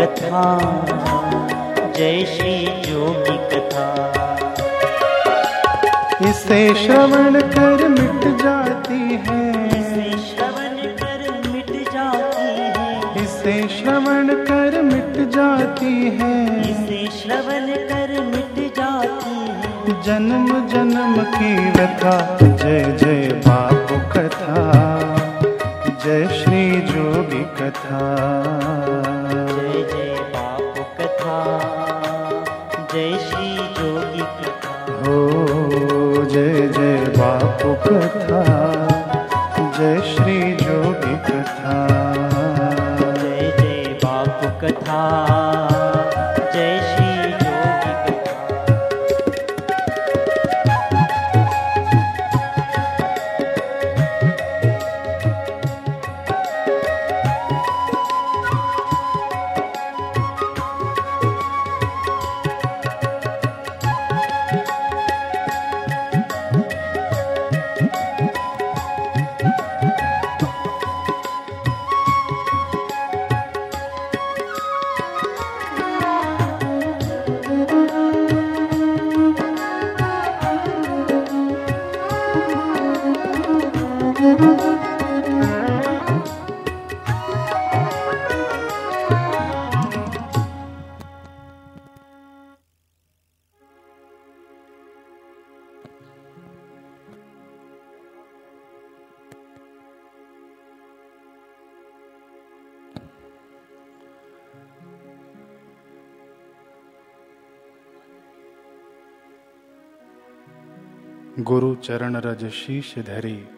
कथा जय श्री जोगी कथा। इसे श्रवण कर मिट जाती है। इसे श्रवण कर मिट जाती है। इसे श्रवण कर मिट जाती है। इसे श्रवण कर मिट जाती है। जन्म जन्म की व्यथा जय जय बापू कथा जय श्री जोगी कथा। गुरु चरण रज शीश धरी।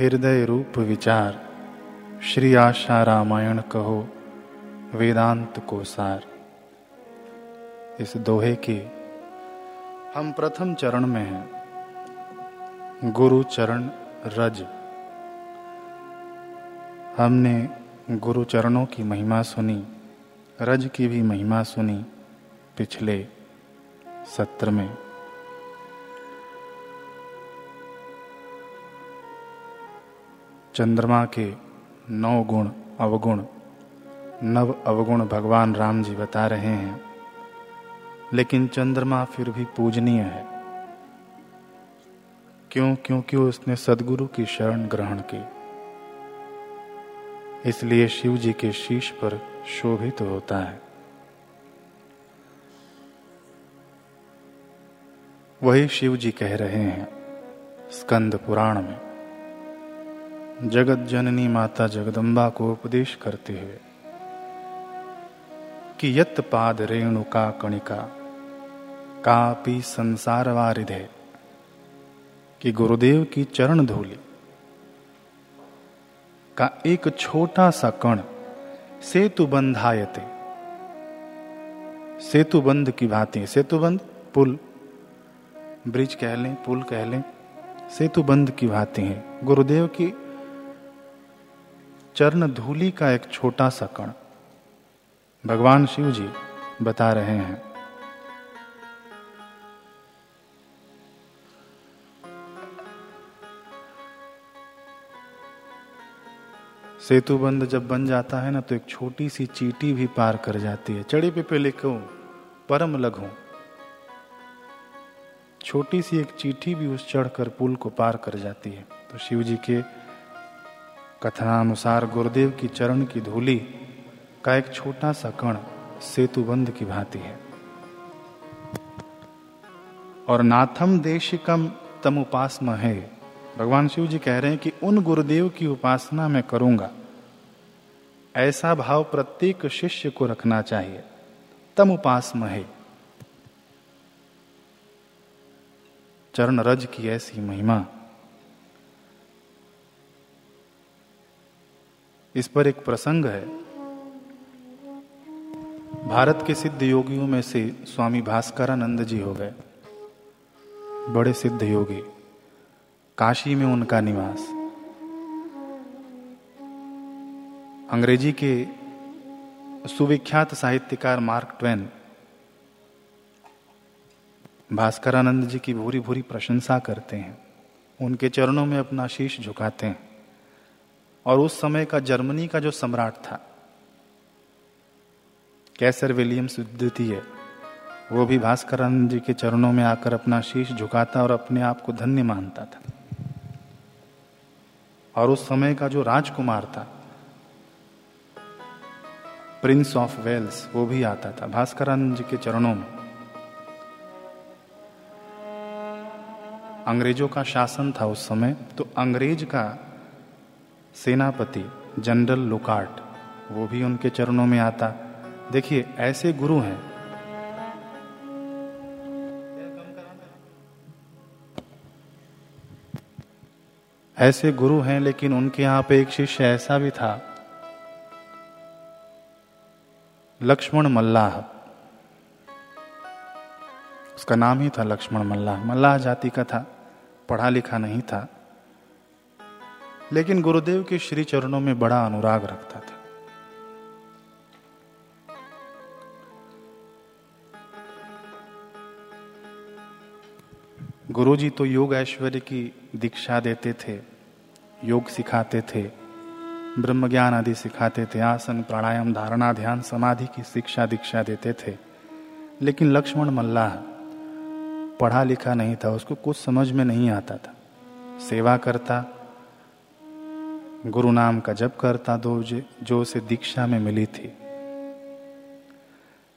हृदय रूप विचार, श्री आशा रामायण कहो, वेदांत को सार। इस दोहे के हम प्रथम चरण में हैं। गुरु चरण रज। हमने गुरु चरणों की महिमा सुनी, रज की भी महिमा सुनी पिछले सत्र में। चंद्रमा के नौ गुण अवगुण, नव अवगुण भगवान राम जी बता रहे हैं। लेकिन चंद्रमा फिर भी पूजनीय है। क्यों? क्योंकि उसने सदगुरु की शरण ग्रहण की। इसलिए शिव जी के शीश पर शोभित तो होता है। वही शिव जी कह रहे हैं, स्कंद पुराण में। जगत जननी माता जगदम्बा को उपदेश करते हुए कि यत पाद रेणुका कणिका कापी संसार वारिधे कि गुरुदेव की चरण धूली, का एक छोटा सा कण सेतु बंधायते सेतु बंध की भांति, सेतु बंध पुल, ब्रिज कह लें, पुल कह लें, सेतु बंध की भांति है। गुरुदेव की चरण धूली का एक छोटा सा कण। भगवान शिव जी बता रहे हैं। सेतु सेतुबंध जब बन जाता है ना तो एक छोटी सी चीटी भी पार कर जाती है। चढ़ी पे पे लिखो परम लघु। छोटी सी एक चीटी भी उस चढ़कर पुल को पार कर जाती है। तो शिव जी के कथनानुसार गुरुदेव की चरण की धूली का एक छोटा सा कण सेतुबंध की भांति है। और नाथम देशिकम तम उपासम है। भगवान शिव जी कह रहे हैं कि उन गुरुदेव की उपासना मैं करूँगा। ऐसा भाव प्रत्येक शिष्य को रखना चाहिए। तम उपासम है। चरण रज की ऐसी महिमा। इस पर एक प्रसंग है। भारत के सिद्ध योगियों में से स्वामी भास्करानंद जी हो गए। बड़े सिद्ध योगी। काशी में उनका निवास। अंग्रेज़ी के सुविख्यात साहित्यकार मार्क ट्वेन भास्करानंद जी की भूरी भूरी प्रशंसा करते हैं। उनके चरणों में अपना शीश झुकाते हैं। और उस समय का जर्मनी का जो सम्राट था, कैसर विलियम्स द्वितीय, वो भी भास्करानंद जी के चरणों में आकर अपना शीश झुकाता और अपने आप को धन्य मानता था। और उस समय का जो राजकुमार था प्रिंस ऑफ़ वेल्स वो भी आता था भास्करानंद जी के चरणों में। अंग्रेज़ों का शासन था उस समय तो अंग्रेज़ का सेनापति जनरल लुकार्ट, वो भी उनके चरणों में आता। देखिए, ऐसे गुरु हैं। ऐसे गुरु हैं, लेकिन उनके यहाँ पे एक शिष्य ऐसा भी था। लक्ष्मण मल्लाह। उसका नाम ही था लक्ष्मण मल्लाह। मल्लाह जाति का था, पढ़ा लिखा नहीं था। लेकिन गुरुदेव के श्री चरणों में बड़ा अनुराग रखता था। गुरुजी तो योग ऐश्वर्य की दीक्षा देते थे, योग सिखाते थे ब्रह्म ज्ञान आदि सिखाते थे, आसन, प्राणायाम, धारणा, ध्यान, समाधि की शिक्षा दीक्षा देते थे। लेकिन लक्ष्मण मल्लाह पढ़ा लिखा नहीं था, उसको कुछ समझ में नहीं आता था। सेवा करता गुरु नाम का जप करता दो जो उसे दीक्षा में मिली थी।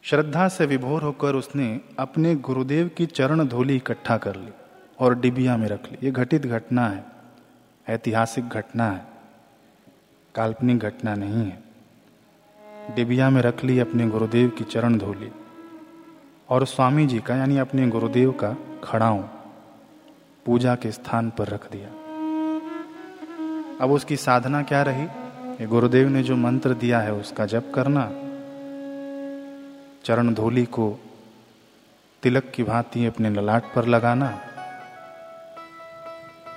श्रद्धा से विभोर होकर उसने अपने गुरुदेव की चरण धूलि इकट्ठा कर ली और डिबिया में रख ली। ये घटित घटना है, ऐतिहासिक घटना है, काल्पनिक घटना नहीं है। डिबिया में रख ली अपने गुरुदेव की चरण धोली और स्वामी जी का, यानी अपने गुरुदेव का खड़ाऊ पूजा के स्थान पर रख दिया। अब उसकी साधना क्या रही? ये गुरुदेव ने जो मंत्र दिया है, उसका जप करना। चरण धूलि को तिलक की भांति अपने ललाट पर लगाना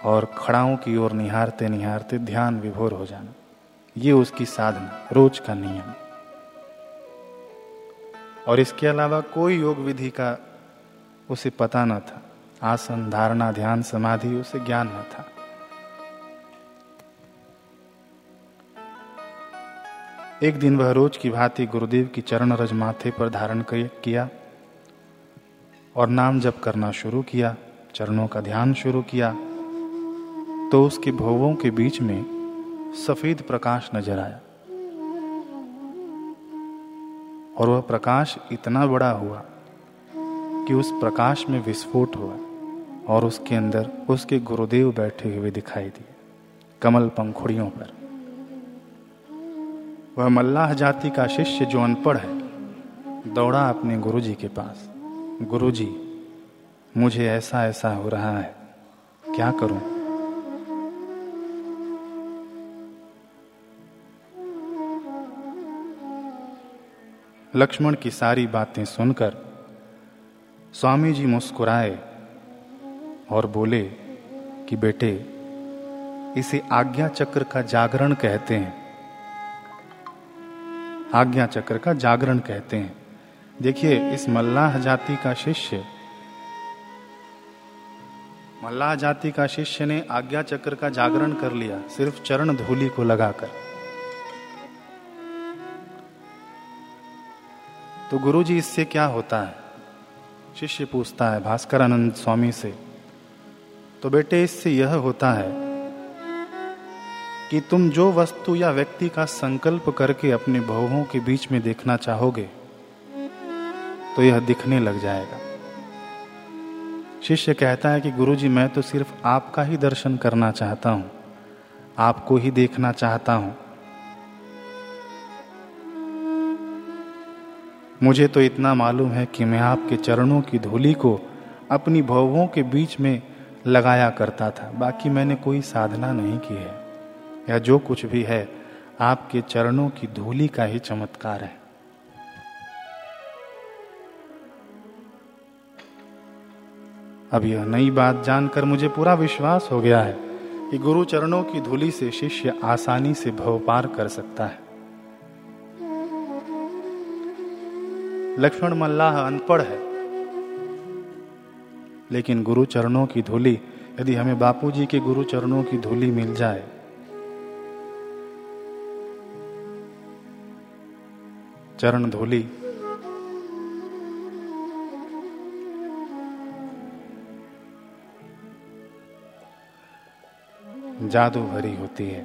और खड़ाओं की ओर निहारते निहारते ध्यान विभोर हो जाना। ये उसकी साधना, रोज का नियम। और इसके अलावा कोई योग विधि का उसे पता न था। आसन, धारणा, ध्यान, समाधि, उसे ज्ञान न था। एक दिन वह रोज की भांति गुरुदेव की चरण रज माथे पर धारण किया और नाम जप करना शुरू किया, चरणों का ध्यान शुरू किया तो उसके भवों के बीच में सफ़ेद प्रकाश नज़र आया। और वह प्रकाश इतना बड़ा हुआ कि उस प्रकाश में विस्फोट हुआ और उसके अंदर उसके गुरुदेव बैठे हुए दिखाई दिए, कमल पंखुड़ियों पर। वह मल्लाह जाति का शिष्य जो अनपढ़ है, दौड़ा अपने गुरुजी के पास। गुरुजी, मुझे ऐसा ऐसा हो रहा है, क्या करूँ? लक्ष्मण की सारी बातें सुनकर स्वामी जी मुस्कुराए और बोले कि बेटे, इसे आज्ञा चक्र का जागरण कहते हैं। आज्ञा चक्र का जागरण कहते हैं। देखिए, इस मल्लाह जाति का शिष्य, मल्लाह जाति का शिष्य ने आज्ञा चक्र का जागरण कर लिया, सिर्फ़ चरण धूलि को लगाकर। तो गुरु जी इससे क्या होता है? शिष्य पूछता है भास्कर आनंद स्वामी से तो बेटे, इससे यह होता है कि तुम जो वस्तु या व्यक्ति का संकल्प करके अपने बहुओं के बीच में देखना चाहोगे तो यह दिखने लग जाएगा। शिष्य कहता है कि गुरुजी, मैं तो सिर्फ़ आपका ही दर्शन करना चाहता हूँ, आपको ही देखना चाहता हूँ। मुझे तो इतना मालूम है कि मैं आपके चरणों की धूली को अपनी भवों के बीच में लगाया करता था, बाकी मैंने कोई साधना नहीं की है। या जो कुछ भी है, आपके चरणों की धूली का ही चमत्कार है। अब यह नई बात जानकर मुझे पूरा विश्वास हो गया है कि गुरु चरणों की धूली से शिष्य आसानी से भव पार कर सकता है। लक्ष्मण मल्लाह अनपढ़ है। लेकिन गुरु चरणों की धूली, यदि हमें बापूजी के गुरु चरणों की धूली मिल जाए चरण धूली। जादू भरी होती है।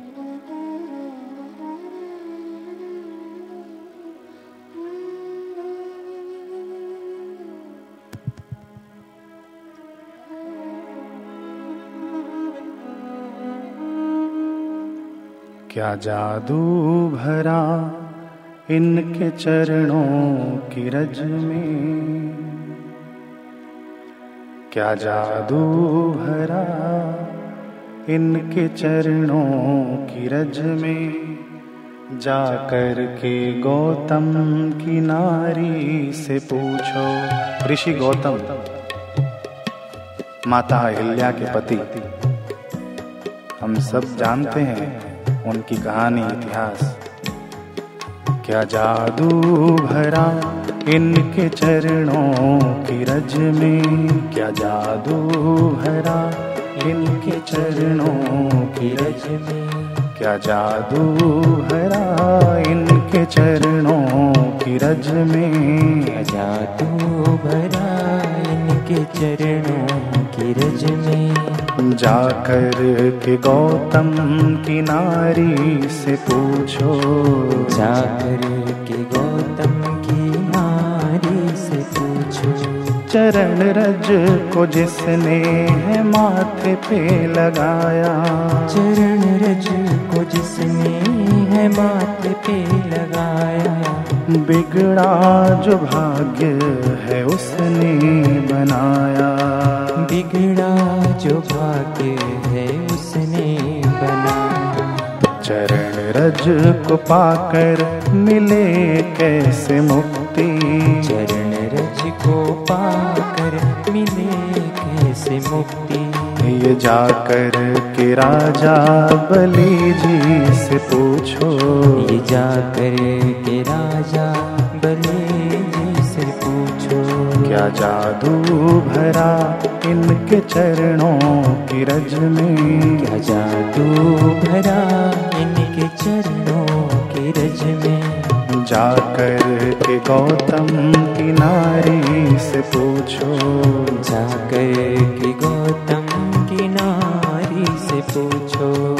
क्या जादू भरा इनके चरणों की रज में। क्या जादू भरा इनके चरणों की रज में? जाकर के गौतम की नारी से पूछो। ऋषि गौतम, माता अहिल्या के पति, हम सब जानते हैं उनकी कहानी इतिहास। क्या जादू भरा इनके चरणों की रज में? क्या जादू भरा इनके चरणों की रज में? क्या जादू भरा इनके चरणों की रज में? क्या जादू भरा इनके चरणों की रज में जाकर के गौतम की नारी से पूछो। जाकर के गौतम की नारी से पूछो। चरण रज को जिसने है माथे पे लगाया। चरण रज को जिसने है माथे पे लगाया। बिगड़ा जो भाग्य है उसने बनाया। बिगड़ा जो भाग्य है उसने बनाया। चरण रज को पाकर मिले कैसे मुक्ति? चरण रज को पाकर मिले कैसे मुक्ति? ये जाकर के राजा बलि जी से पूछो। ये जाकर के राजा बलि जी से पूछो। क्या जादू भरा इनके चरणों की रज में? क्या जादू भरा इनके चरणों के रज में? जाकर के गौतम की नारी से पूछो। जाकर के गौतम की नारी से पूछो।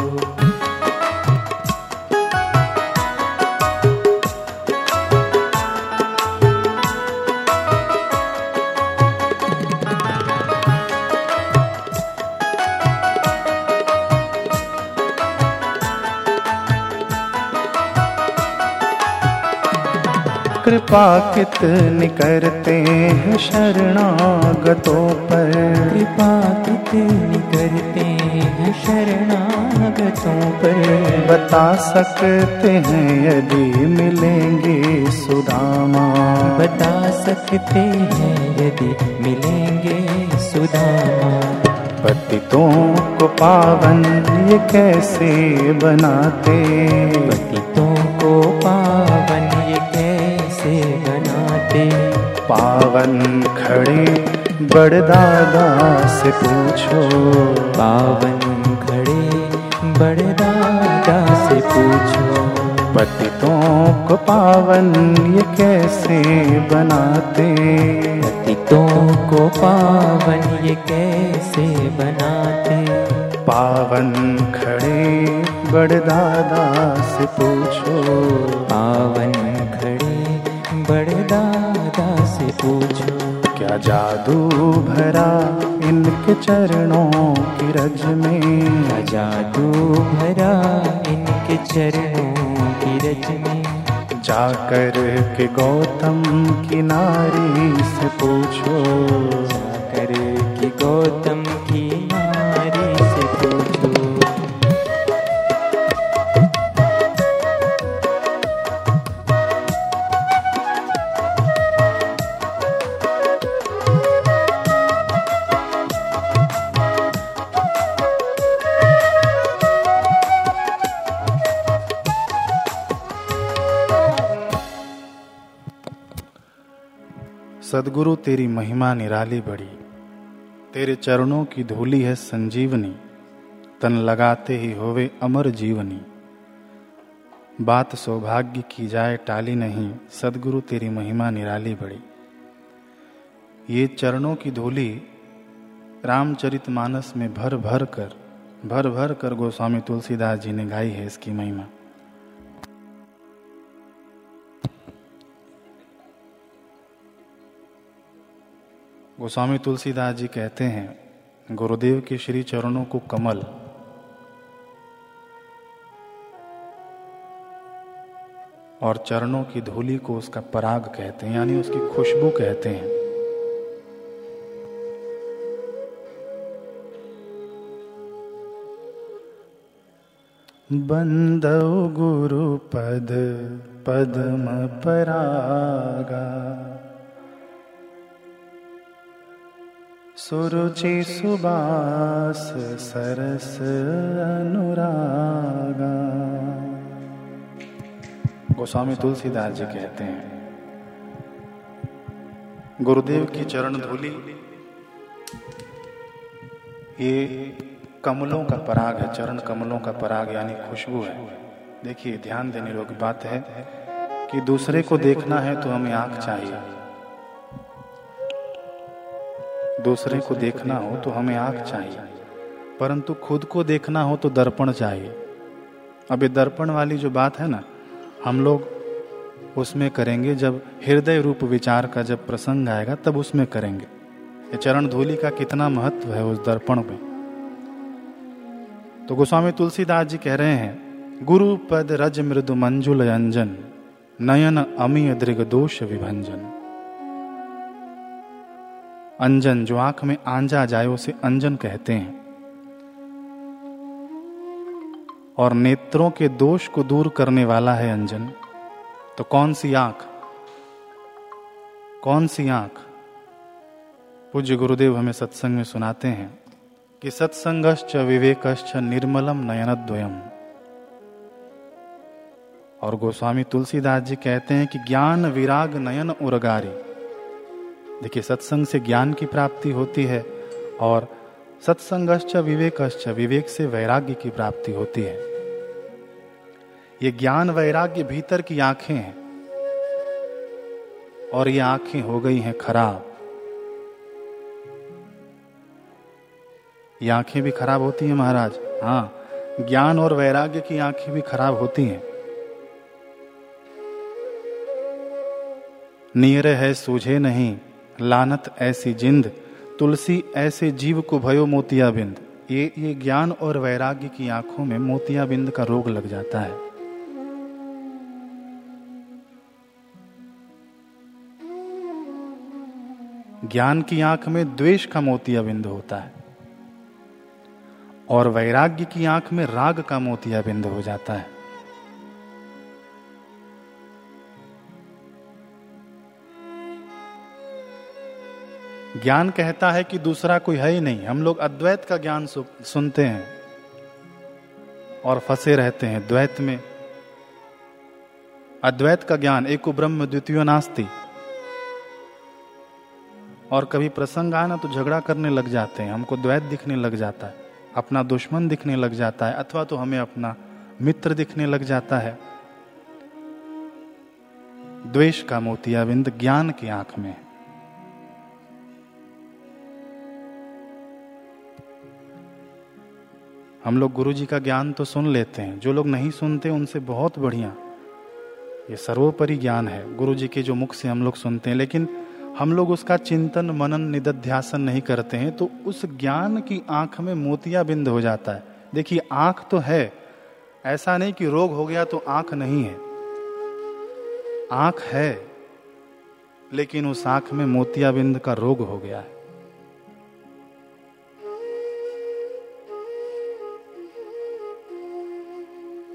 कृपा कितनी करते हैं शरणागतों पर? कृपा कितनी करते हैं शरणागतों पर। बता सकते हैं यदि मिलेंगे सुदामा। बता सकते हैं यदि मिलेंगे सुदामा। पतितों को पावन ये कैसे बनाते? पतितों को पावन ये कैसे बनाते? पावन खड़े बड़दादा से पूछो पावन खड़े बड़दादा से पूछो। पतितों को पावन ये कैसे बनाते? पतितों को पावन ये कैसे बनाते? पावन खड़े बड़दादा से पूछो, पावन खड़े बड़दादा से पूछो। क्या जादू भरा इनके चरणों की रज में? क्या जादू भरा इनके चरणों की रज में? जाकर के गौतम की नारी से पूछो। जाकर के गौतम की सदगुरु तेरी महिमा निराली बड़ी। तेरे चरणों की धूली है संजीवनी। तन लगाते ही होवे अमर जीवनी। बात सौभाग्य की जाए टाली नहीं, सदगुरु तेरी महिमा निराली बड़ी। ये चरणों की धूली रामचरित मानस में भर भर कर, भर भर कर गोस्वामी तुलसीदास जी ने गाई है इसकी महिमा। गोस्वामी तुलसीदास जी कहते हैं, गुरुदेव के श्री चरणों को कमल। और चरणों की धूली को उसका पराग कहते हैं, यानी उसकी खुशबू कहते हैं। बंदौ गुरु पद, पद्म परागा। सुरुचि सुबास सरस अनुरागा। गोस्वामी तुलसीदास जी कहते हैं, गुरुदेव की चरण धूली, ये कमलों का पराग है, चरण कमलों का पराग यानी खुशबू है। देखिए, ध्यान देने योग्य बात है कि दूसरे को देखना है तो हमें आँख चाहिए। दूसरे को देखना हो तो हमें आँख चाहिए। परंतु खुद को देखना हो तो दर्पण चाहिए। अब ये दर्पण वाली जो बात है ना, हम लोग उसमें करेंगे जब हृदय रूप विचार का जब प्रसंग आएगा, तब उसमें करेंगे। ये चरण धूलि का कितना महत्व है उस दर्पण में। तो गोस्वामी तुलसीदास जी कह रहे हैं, गुरु पद रज मृदु मंजुल अंजन, नयन अमीय दृग दोष विभंजन। अंजन, जो आँख में आंजा जाए, उसे अंजन कहते हैं। और नेत्रों के दोष को दूर करने वाला है अंजन। तो कौन सी आँख? कौन सी आँख? पूज्य गुरुदेव हमें सत्संग में सुनाते हैं कि सत्संगश्च विवेकश्च निर्मलम नयनद्वयम। और गोस्वामी तुलसीदास जी कहते हैं कि ज्ञान विराग नयन उर्गारी। देखिए, सत्संग से ज्ञान की प्राप्ति होती है और सत्संगश्च विवेकश्च, विवेक से वैराग्य की प्राप्ति होती है। ये ज्ञान वैराग्य भीतर की आँखें हैं और ये आँखें हो गई हैं खराब। ये आँखें भी खराब होती हैं महाराज। हाँ ज्ञान और वैराग्य की आँखें भी खराब होती हैं। नीर है, सूझे नहीं। लानत ऐसी जिंद, तुलसी ऐसे जीव को भयो मोतिया बिंद ये ये ज्ञान और वैराग्य की आँखों में मोतिया बिंद का रोग लग जाता है। ज्ञान की आँख में द्वेष का मोतिया बिंद होता है और वैराग्य की आँख में राग का मोतिया बिंद हो जाता है। ज्ञान कहता है कि दूसरा कोई है ही नहीं। हम लोग अद्वैत का ज्ञान सुनते हैं और फंसे रहते हैं द्वैत में। अद्वैत का ज्ञान, एक ब्रह्म द्वितीय नास्ति। और कभी प्रसंग आए ना तो झगड़ा करने लग जाते हैं। हमको द्वैत दिखने लग जाता है, अपना दुश्मन दिखने लग जाता है, अथवा तो हमें अपना मित्र दिखने लग जाता है। द्वेष का मोतियाबिंद ज्ञान की आँख में हम लोग गुरु जी का ज्ञान तो सुन लेते हैं। जो लोग नहीं सुनते, उनसे बहुत बढ़िया। ये सर्वोपरि ज्ञान है गुरु जी के जो मुख से हम लोग सुनते हैं। लेकिन हम लोग उसका चिंतन, मनन, निदध्यासन नहीं करते हैं तो उस ज्ञान की आँख में मोतिया बिंद हो जाता है। देखिए, आँख तो है। ऐसा नहीं कि रोग हो गया तो आँख नहीं है। आँख है, लेकिन उस आँख में मोतिया बिंद का रोग हो गया है।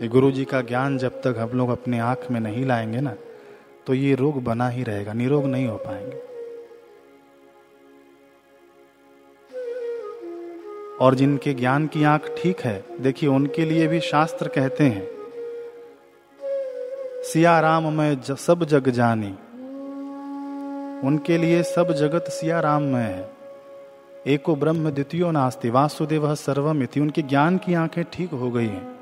ये गुरु जी का ज्ञान जब तक हम लोग अपने आँख में नहीं लाएँगे ना तो ये रोग बना ही रहेगा, निरोग नहीं हो पाएँगे। और जिनके ज्ञान की आँख ठीक है, देखिए उनके लिए भी शास्त्र कहते हैं, सिया राम मैं सब जग जानी। उनके लिए सब जगत सिया राम में है। एको ब्रह्म द्वितीय नास्ति, वासुदेव सर्वम इति उनके ज्ञान की आँखें ठीक हो गई हैं।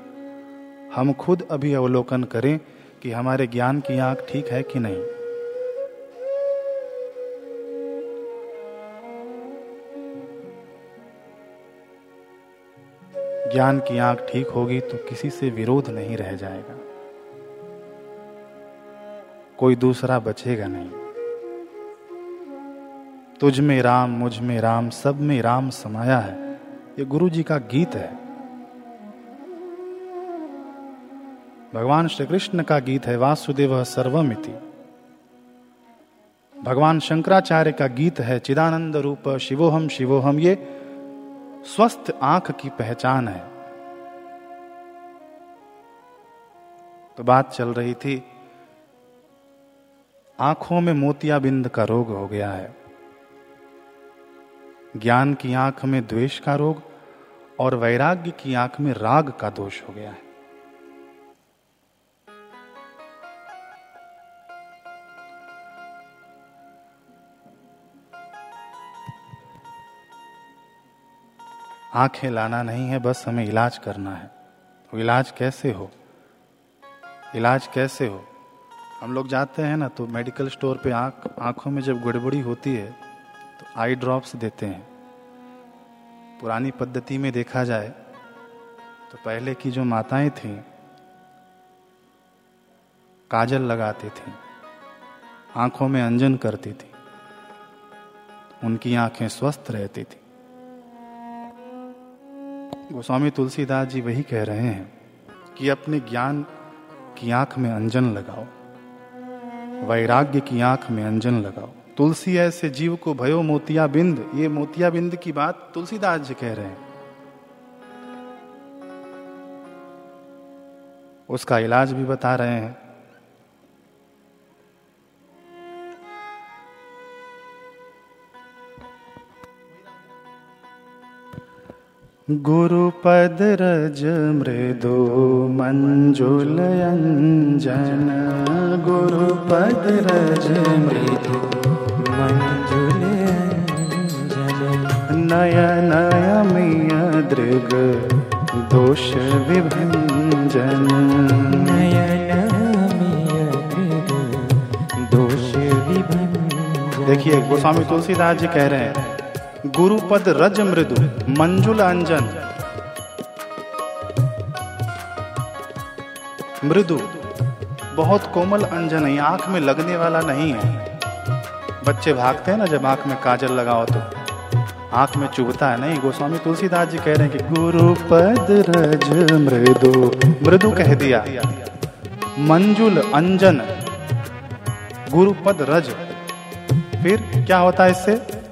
हम खुद अभी अवलोकन करें कि हमारे ज्ञान की आँख ठीक है कि नहीं। ज्ञान की आँख ठीक होगी तो किसी से विरोध नहीं रह जाएगा। कोई दूसरा बचेगा नहीं। तुझ में राम, मुझमें राम, सब में राम समाया है। ये गुरु जी का गीत है। भगवान श्री कृष्ण का गीत है वासुदेव सर्वमिति। भगवान शंकराचार्य का गीत है चिदानंद रूप शिवोहम शिवोहम, ये स्वस्थ आँख की पहचान है। तो बात चल रही थी, आँखों में मोतियाबिंद का रोग हो गया है। ज्ञान की आँख में द्वेष का रोग और वैराग्य की आँख में राग का दोष हो गया है। आँखें लाना नहीं है, बस हमें इलाज करना है। वो इलाज कैसे हो? इलाज कैसे हो? हम लोग जाते हैं ना तो मेडिकल स्टोर पे आँख, आँखों में जब गड़बड़ी होती है तो आई ड्रॉप्स देते हैं। पुरानी पद्धति में देखा जाए तो पहले की जो माताएँ थीं, काजल लगाती थी, आँखों में अंजन करती थी, उनकी आँखें स्वस्थ रहती थी। गोस्वामी तुलसीदास जी वही कह रहे हैं कि अपने ज्ञान की आँख में अंजन लगाओ। वैराग्य की आँख में अंजन लगाओ। तुलसी ऐसे जीव को भयो मोतिया बिंद। ये मोतिया बिंद की बात तुलसीदास जी कह रहे हैं। उसका इलाज भी बता रहे हैं। गुरुपद रज मृदु मंजुलयंजन गुरुपद रज मृदु मंजुल अंजन। नयन अमिय दृग दोष विभंजन नयनमिय दृग दोष विभंजन देखिए गोस्वामी तुलसीदास जी कह रहे हैं गुरुपद रज मृदु, मंजुल अंजन। मृदु, बहुत कोमल अंजन है, आँख में लगने वाला नहीं है। बच्चे भागते हैं ना, जब आँख में काजल लगाओ तो। आँख में चुभता है, नहीं, गोस्वामी तुलसीदास जी कह रहे हैं कि गुरुपद रज मृदु। मृदु कह दिया, मंजुल अंजन, गुरुपद रज। फिर क्या होता है इससे?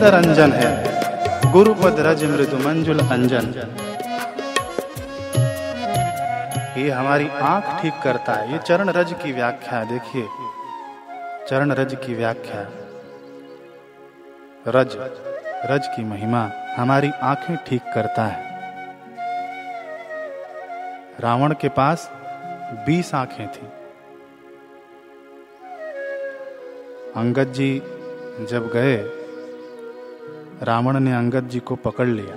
सुंदर अंजन है गुरुपद रज मृदु मंजुल अंजन। ये हमारी आँख ठीक करता है। ये चरण रज की व्याख्या देखिए। चरण रज की व्याख्या। रज रज की महिमा हमारी आँखें ठीक करता है। रावण के पास बीस आँखें थी। अंगद जी जब गए रावण ने अंगद जी को पकड़ लिया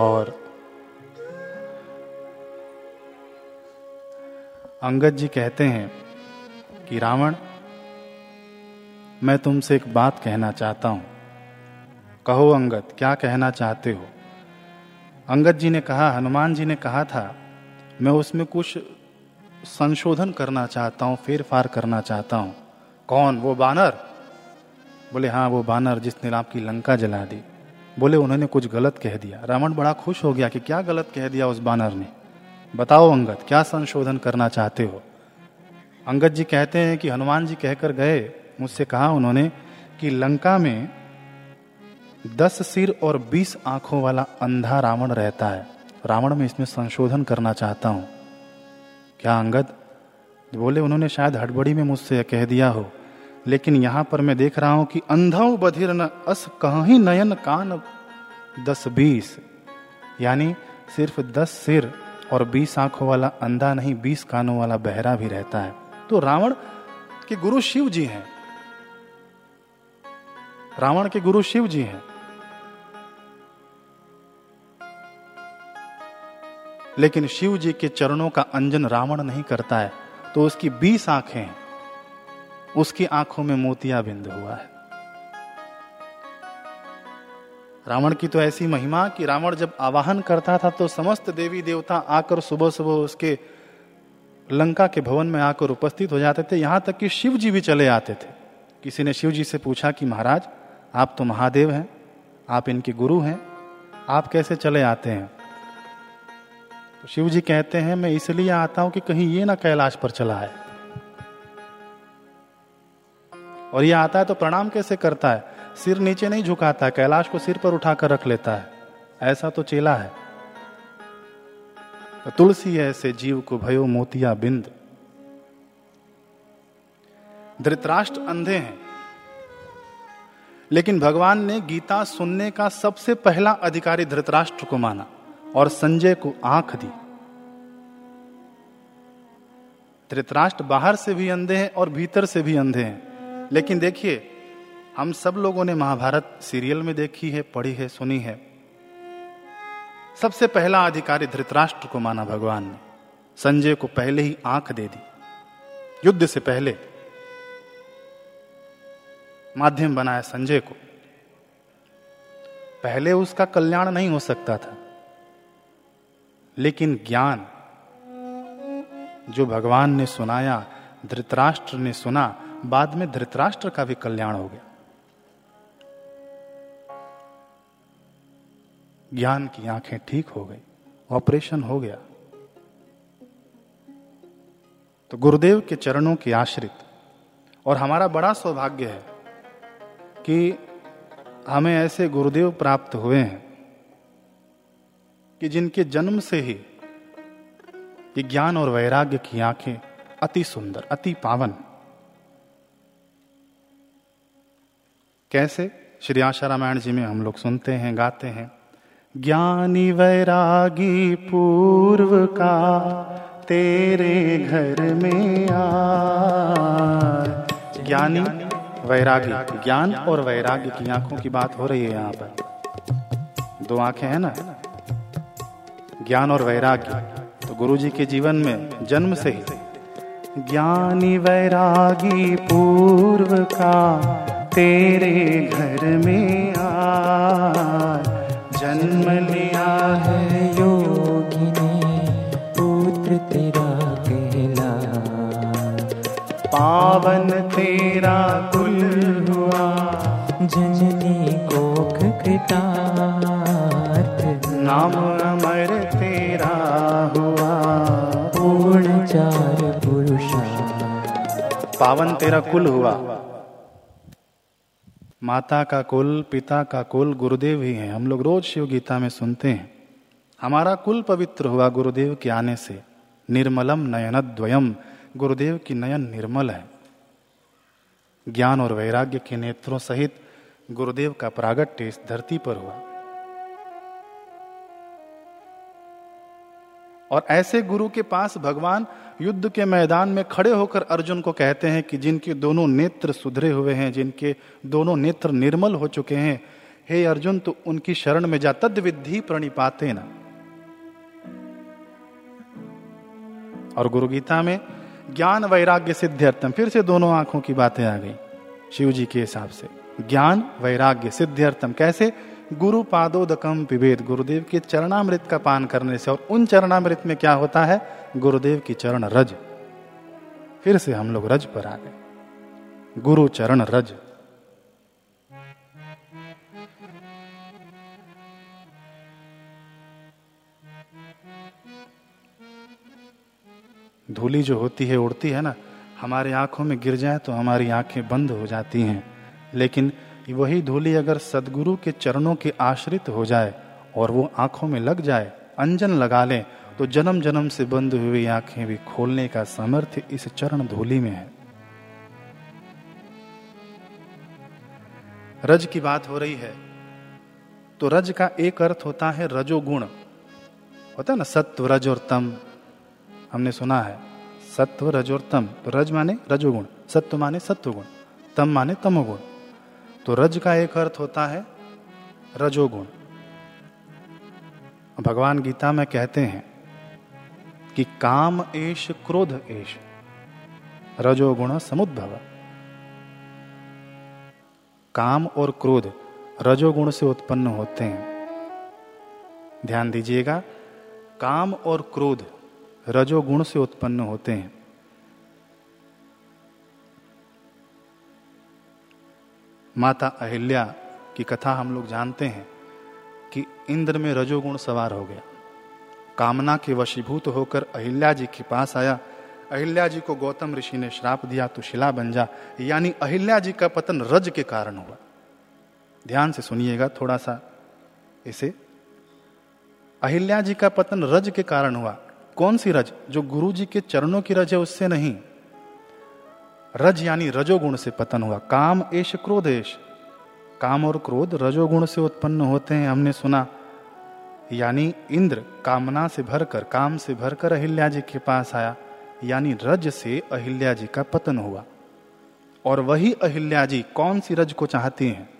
और अंगद जी कहते हैं कि रावण, मैं तुमसे एक बात कहना चाहता हूँ। कहो अंगद, क्या कहना चाहते हो? अंगद जी ने कहा, हनुमान जी ने कहा था, मैं उसमें कुछ संशोधन करना चाहता हूँ, फेरफार करना चाहता हूँ। कौन? वो बानर? बोले हाँ वो बानर जिसने आपकी लंका जला दी। बोले, उन्होंने कुछ गलत कह दिया। रावण बड़ा खुश हो गया कि क्या गलत कह दिया उस बानर ने। बताओ, अंगद, क्या संशोधन करना चाहते हो? अंगद जी कहते हैं कि हनुमान जी कहकर गए, मुझसे कहा उन्होंने कि लंका में दस सिर और बीस आँखों वाला अंधा रावण रहता है। रावण में इसमें संशोधन करना चाहता हूँ। क्या, अंगद? बोले, उन्होंने शायद हड़बड़ी में मुझसे कह दिया हो। लेकिन यहाँ पर मैं देख रहा हूँ कि अंधव बधिर न अस कहीं नयन कान दस बीस। यानी सिर्फ़ दस सिर और बीस आँखों वाला अंधा नहीं, बीस कानों वाला बहरा भी रहता है। तो रावण के गुरु शिव जी हैं। रावण के गुरु शिव जी हैं। लेकिन शिव जी के चरणों का अंजन रावण नहीं करता है। तो उसकी बीस आँखें हैं। उसकी आँखों में मोतिया बिंद हुआ है। रावण की तो ऐसी महिमा कि रावण जब आवाहन करता था तो समस्त देवी देवता आकर सुबह सुबह उसके लंका के भवन में आकर उपस्थित हो जाते थे। यहाँ तक कि शिव जी भी चले आते थे। किसी ने शिव जी से पूछा कि महाराज, आप तो महादेव हैं, आप इनके गुरु हैं, आप कैसे चले आते हैं? तो शिव जी कहते हैं, मैं इसलिए आता हूँ कि कहीं ये ना कैलाश पर चला है और ये आता है तो प्रणाम कैसे करता है? सिर नीचे नहीं झुकाता, कैलाश को सिर पर उठाकर रख लेता है। ऐसा तो चेला है। तो तुलसी ऐसे जीव को भयो मोतिया बिंद। धृतराष्ट्र अंधे हैं। लेकिन भगवान ने गीता सुनने का सबसे पहला अधिकारी धृतराष्ट्र को माना और संजय को आँख दी। धृतराष्ट्र बाहर से भी अंधे हैं और भीतर से भी अंधे हैं। लेकिन देखिए, हम सब लोगों ने महाभारत सीरियल में देखी है, पढ़ी है, सुनी है। सबसे पहला अधिकारी धृतराष्ट्र को माना भगवान ने। संजय को पहले ही आँख दे दी। युद्ध से पहले माध्यम बनाया संजय को। पहले उसका कल्याण नहीं हो सकता था। लेकिन ज्ञान, जो भगवान ने सुनाया, धृतराष्ट्र ने सुना बाद में धृतराष्ट्र का भी कल्याण हो गया। ज्ञान की आँखें ठीक हो गई, ऑपरेशन हो गया। तो गुरुदेव के चरणों के आश्रित, और हमारा बड़ा सौभाग्य है कि हमें ऐसे गुरुदेव प्राप्त हुए हैं कि जिनके जन्म से ही ये ज्ञान और वैराग्य की आँखें अति सुंदर, अति पावन कैसे? श्री आशा रामायण जी में हम लोग सुनते हैं, गाते हैं। ज्ञानी वैरागी पूर्व का तेरे घर में आ ज्ञानी वैरागी, ज्ञान और वैराग्य की आँखों की बात हो रही है यहाँ पर। दो आँखें हैं ना? ज्ञान और वैराग्य तो गुरु जी के जीवन में जन्म से ही। ज्ञानी वैरागी पूर्व का तेरे घर में आ जन्म लिया है योगी ने पुत्र तेरा कहला पावन तेरा कुल हुआ, जननी कोख कृतार्थ नाम अमर तेरा हुआ, पूर्ण चार पुरुष पावन तेरा कुल हुआ। माता का कुल, पिता का कुल गुरुदेव ही हैं। हम लोग रोज शिव गीता में सुनते हैं। हमारा कुल पवित्र हुआ गुरुदेव के आने से। निर्मलम नयन द्वयम गुरुदेव की नयन निर्मल है। ज्ञान और वैराग्य के नेत्रों सहित गुरुदेव का प्रागट्य इस धरती पर हुआ। और ऐसे गुरु के पास भगवान युद्ध के मैदान में खड़े होकर अर्जुन को कहते हैं कि जिनके दोनों नेत्र सुधरे हुए हैं, जिनके दोनों नेत्र निर्मल हो चुके हैं, हे अर्जुन तो उनकी शरण में जा तद विधि प्रणिपाते ना। और गुरु गीता में ज्ञान वैराग्य सिद्ध्यर्थम फिर से दोनों आँखों की बातें आ गई शिव जी के हिसाब से। ज्ञान वैराग्य सिद्ध्यर्थम कैसे? गुरु पादोदकम पिभेद गुरुदेव के चरणामृत का पान करने से और उन चरणामृत में क्या होता है? गुरुदेव की चरण रज। फिर से हम लोग रज पर आ गए। गुरु चरण रज। धूली जो होती है, उड़ती है ना, हमारी आँखों में गिर जाए तो हमारी आँखें बंद हो जाती हैं। लेकिन वही धूली अगर सदगुरु के चरणों के आश्रित हो जाए और वो आँखों में लग जाए, अंजन लगा लें तो जन्म जन्म से बंद हुई आँखें भी खोलने का सामर्थ्य इस चरण धूली में है। रज की बात हो रही है। तो रज का एक अर्थ होता है रजोगुण। होता है ना, सत्व, रज और तम। हमने सुना है, सत्व, रज और तम। तो रज माने रजोगुण, सत्व माने सत्वगुण, तम माने तमोगुण। तो रज का एक अर्थ होता है रजोगुण। भगवान गीता में कहते हैं कि काम एश क्रोध एश रजोगुण समुद्भव। काम और क्रोध रजोगुण से उत्पन्न होते हैं। ध्यान दीजिएगा, काम और क्रोध रजोगुण से उत्पन्न होते हैं। माता अहिल्या की कथा हम लोग जानते हैं कि इंद्र में रजोगुण सवार हो गया। कामना के वशीभूत होकर अहिल्या जी के पास आया। अहिल्या जी को गौतम ऋषि ने श्राप दिया तो शिला बन जा। यानी अहिल्या जी का पतन रज के कारण हुआ। ध्यान से सुनिएगा थोड़ा सा इसे। अहिल्या जी का पतन रज के कारण हुआ। कौन सी रज? जो गुरु जी के चरणों की रज है, उससे नहीं। रज यानी रजोगुण से पतन हुआ। काम एश क्रोधेश काम और क्रोध रजोगुण से उत्पन्न होते हैं, हमने सुना। यानी इंद्र कामना से भरकर, काम से भरकर अहिल्या जी के पास आया। यानी रज से अहिल्या जी का पतन हुआ। और वही अहिल्या जी कौन सी रज को चाहती हैं?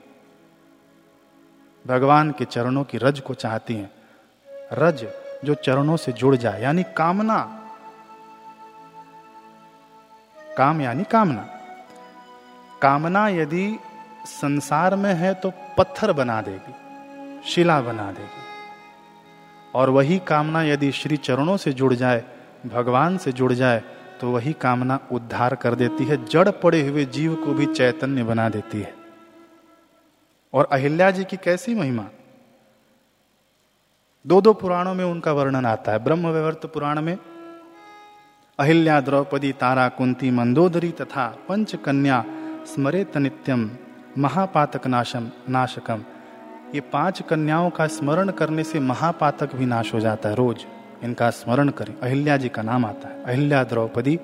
भगवान के चरणों की रज को चाहती हैं। रज जो चरणों से जुड़ जाए, यानी कामना। काम यानी कामना। कामना यदि संसार में है तो पत्थर बना देगी, शिला बना देगी। और वही कामना यदि श्री चरणों से जुड़ जाए, भगवान से जुड़ जाए तो वही कामना उद्धार कर देती है, जड़ पड़े हुए जीव को भी चैतन्य बना देती है। और अहिल्या जी की कैसी महिमा? दो दो पुराणों में उनका वर्णन आता है। ब्रह्म पुराण में अहिल्या द्रौपदी तारा कुंती मंदोदरी तथा पंच कन्या स्मरेत नित्यम महापातक नाशम नाशकम ये पाँच कन्याओं का स्मरण करने से महापातक भी नाश हो जाता है रोज। इनका स्मरण करें। अहिल्या जी का नाम आता है। अहिल्या द्रौपदी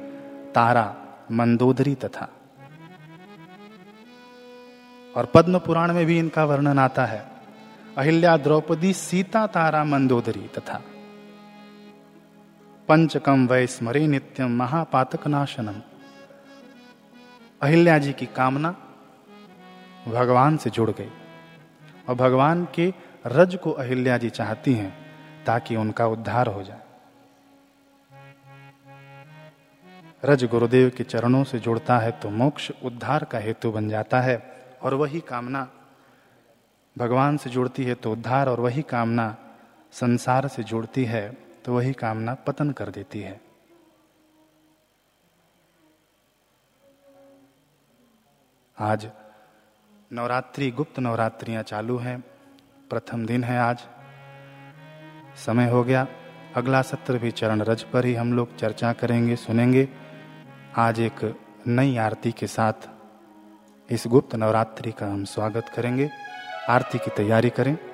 तारा, मंदोदरी तथा। और पद्म पुराण में भी इनका वर्णन आता है। अहिल्या द्रौपदी सीता, तारा, मंदोदरी तथा। पंचकम वै स्मरे नित्यम महापातक नाशनम अहिल्या जी की कामना भगवान से जुड़ गई और भगवान के रज को अहिल्या जी चाहती हैं ताकि उनका उद्धार हो जाए। रज गुरुदेव के चरणों से जुड़ता है तो मोक्ष उद्धार का हेतु बन जाता है और वही कामना भगवान से जुड़ती है तो उद्धार और वही कामना संसार से जुड़ती है। तो वही कामना पतन कर देती है। आज नवरात्रि, गुप्त नवरात्रियाँ चालू हैं। प्रथम दिन है आज। समय हो गया। अगला सत्र भी चरण रज पर ही हम लोग चर्चा करेंगे, सुनेंगे। आज एक नई आरती के साथ इस गुप्त नवरात्रि का हम स्वागत करेंगे। आरती की तैयारी करें।